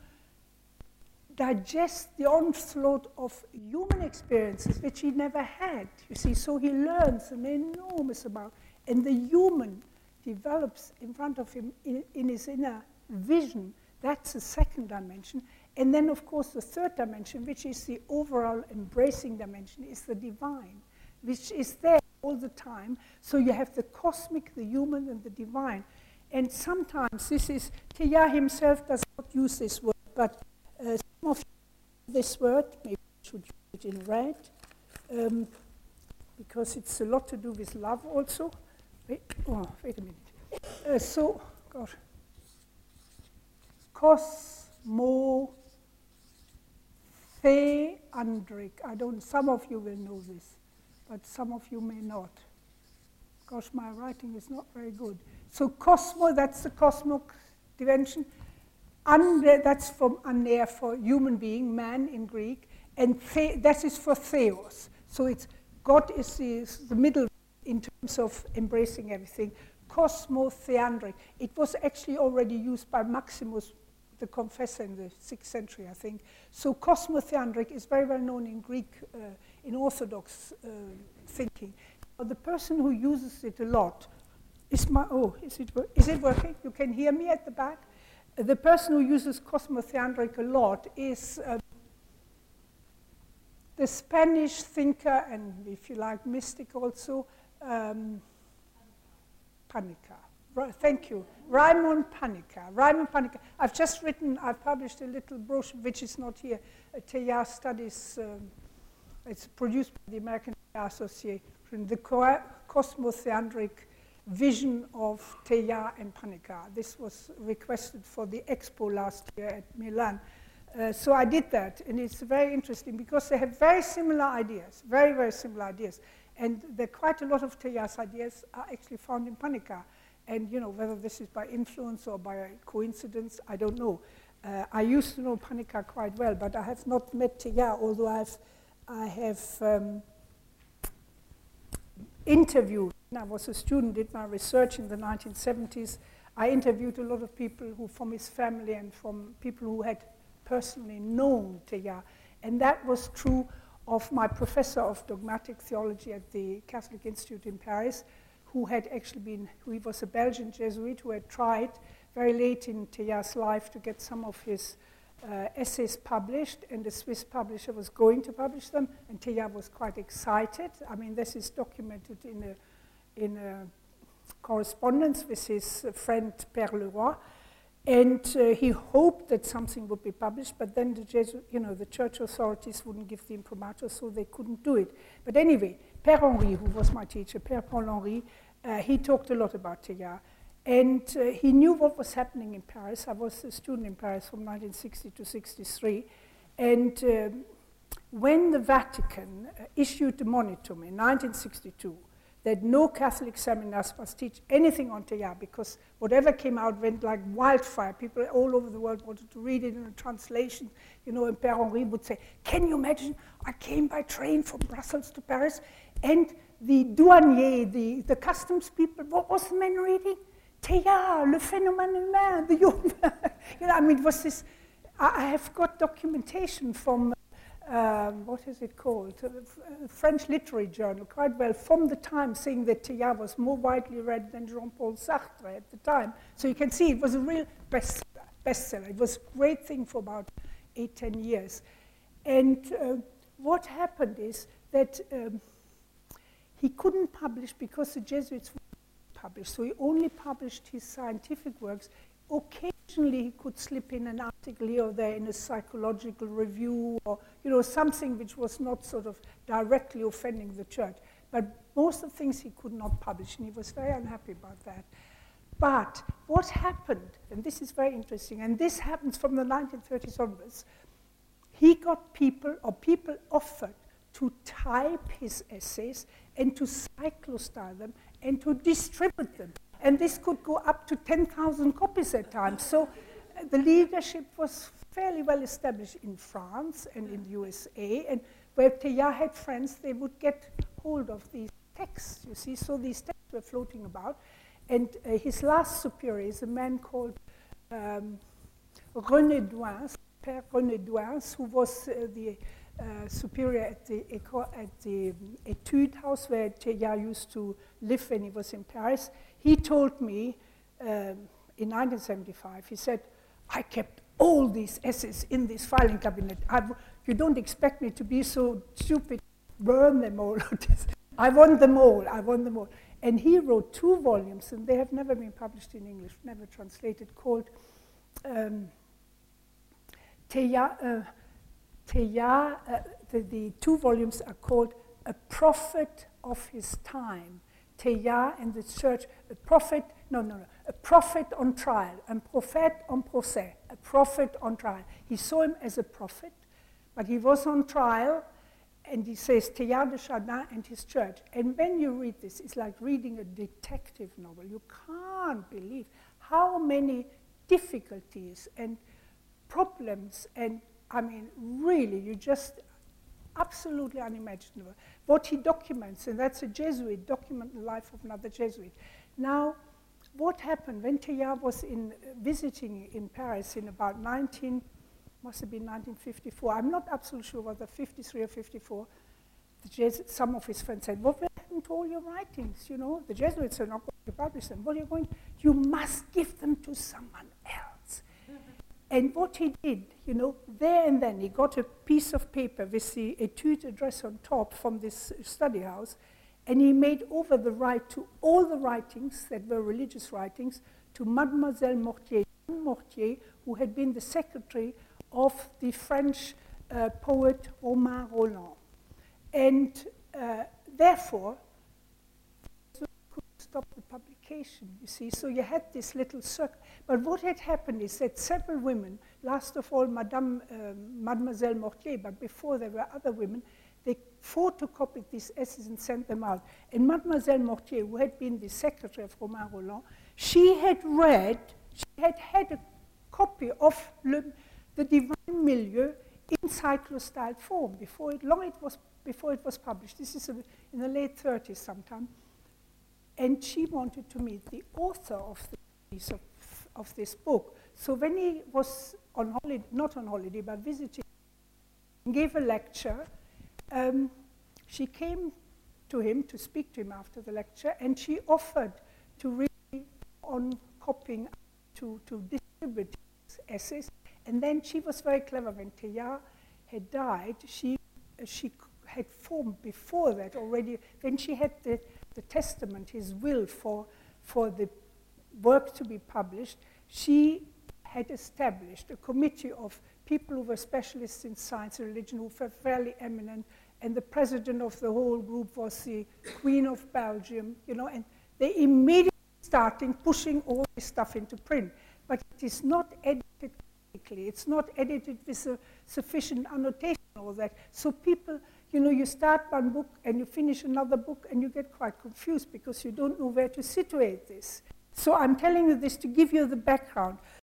digest the onslaught of human experiences, which he never had, you see. So he learns an enormous amount. And the human develops in front of him in, in his inner vision. That's the second dimension. And then, of course, the third dimension, which is the overall embracing dimension, is the divine, which is there all the time. So you have the cosmic, the human, and the divine. And sometimes this is, Teilhard himself does not use this word, but uh, some of you this word, maybe I should use it in red, um, because it's a lot to do with love also. Wait, oh, wait a minute. Uh, so, God, cosmo theandric. I don't, some of you will know this, but some of you may not. Gosh, my writing is not very good. So cosmo, that's the cosmic dimension. Ande, that's from aner for human being, man in Greek, and the, that is for theos. So it's God is the, is the middle in terms of embracing everything. Cosmo theandric. It was actually already used by Maximus the confessor in the 6th century, I think. So cosmotheandric is very well known in Greek, uh, in Orthodox uh, thinking. But the person who uses it a lot is my, oh, is it, is it working? You can hear me at the back? Uh, the person who uses cosmotheandric a lot is uh, the Spanish thinker and, if you like, mystic also, um, Panikkar. Thank you. Raymond Panikkar. Raymond Panikkar. I've just written, I've published a little brochure, which is not here, Teilhard Studies. Um, it's produced by the American Association, the cosmotheandric vision of Teilhard and Panikkar. This was requested for the expo last year at Milan. Uh, so I did that, and it's very interesting because they have very similar ideas, very, very similar ideas. And there quite a lot of Teilhard's ideas are actually found in Panikkar. And you know, whether this is by influence or by coincidence, I don't know. Uh, I used to know Panikkar quite well, but I have not met Teilhard, although I've, I have um, interviewed, I was a student, did my research in the 1970s. I interviewed a lot of people who, from his family and from people who had personally known Teilhard. And that was true of my professor of dogmatic theology at the Catholic Institute in Paris, who had actually been, he was a Belgian Jesuit who had tried very late in Teilhard's life to get some of his uh, essays published, and the Swiss publisher was going to publish them, and Teilhard was quite excited. I mean, this is documented in a, in a correspondence with his friend Père Leroy, and uh, he hoped that something would be published, but then the Jesuit, you know, the church authorities wouldn't give the imprimatur, so they couldn't do it. But anyway, Père Henry, who was my teacher, Père Paul Henry, uh, he talked a lot about Teilhard. And uh, he knew what was happening in Paris. I was a student in Paris from 1960 to 63. And um, when the Vatican uh, issued the monitum in 1962, that no Catholic seminars must teach anything on Teilhard because whatever came out went like wildfire. People all over the world wanted to read it in a translation. You know, and Père Henry would say, Can you imagine? I came by train from Brussels to Paris and the douanier, the, the customs people, what was the man reading? Teilhard, Le Phénomène Humain, the human. you know, I mean, it was this. I, I have got documentation from um, what is it called? A French literary journal, quite well, from the time saying that Teilhard was more widely read than Jean-Paul Sartre at the time. So you can see it was a real bestseller. bestseller. It was a great thing for about eight, ten years. And uh, what happened is that um, he couldn't publish because the Jesuits wouldn't. So he only published his scientific works. Occasionally he could slip in an article here or there in a psychological review or you know something which was not sort of directly offending the church. But most of the things he could not publish, and he was very unhappy about that. But what happened, and this is very interesting, and this happens from the 1930s onwards, he got people, or people offered to type his essays and to cyclostyle them and to distribute them. And this could go up to 10,000 copies at times. So uh, the leadership was fairly well established in France and in the USA. And where Teilhard had friends, they would get hold of these texts, you see. So these texts were floating about. And uh, his last superior is a man called um, René d'Ouince, Père René d'Ouince, who was uh, the uh, superior at the, at the Etude House where Teilhard used to live when he was in Paris. He told me um, in 1975, he said, I kept all these essays in this filing cabinet. You don't expect me to be so stupid, burn them all. I want them all, I want them all. And he wrote two volumes, and they have never been published in English, never translated, called um, Teilhard, uh, Teilhard uh, the, the, two volumes are called A Prophet of His Time. Teilhard and the Church, a prophet, no, no, no, a prophet on trial, un prophète en procès, a prophet on trial. He saw him as a prophet, but he was on trial and he says Teilhard de Chardin and his church. And when you read this, it's like reading a detective novel. You can't believe how many difficulties and problems and I mean, really, you just absolutely unimaginable. What he documents, and that's a Jesuit, document the life of another Jesuit. Now, what happened when Teilhard was in, visiting in Paris in about 19 must have been 1954. I'm not absolutely sure whether 53 or 54. The Jesuits, some of his friends said, What happened to all your writings? You know, the Jesuits are not going to publish them. What are you going? You must give them to someone. And what he did, you know, there and then, he got a piece of paper with the etude address on top from this study house, and he made over the right to all the writings that were religious writings to Mademoiselle Mortier, Mortier, who had been the secretary of the French uh, poet Romain Rolland. And uh, therefore, stop the publication, you see. So you had this little circle. But what had happened is that several women, last of all Madame, uh, Mademoiselle Mortier, but before there were other women, they photocopied these essays and sent them out. And Mademoiselle Mortier, who had been the secretary of Romain Rolland, she had read, she had had a copy of Le, the Divine Milieu in cyclostyled form before it, long it was, before it was published. This is a, in the late 30s sometime. And she wanted to meet the author of the of, of this book. So when he was on holiday, not on holiday, but visiting, gave a lecture, um, she came to him to speak to him after the lecture, and she offered to read on copying to, to distribute essays and then she was very clever. When Teilhard had died, she, she had formed before that already, when she had the, the testament, his will for, for the work to be published, she had established a committee of people who were specialists in science and religion, who were fairly eminent, and the president of the whole group was the Queen of Belgium, you know, and they immediately starting pushing all this stuff into print. But it is not edited it's not edited with a sufficient annotation or that. So people, you know, you start one book and you finish another book and you get quite confused because you don't know where to situate this. So I'm telling you this to give you the background.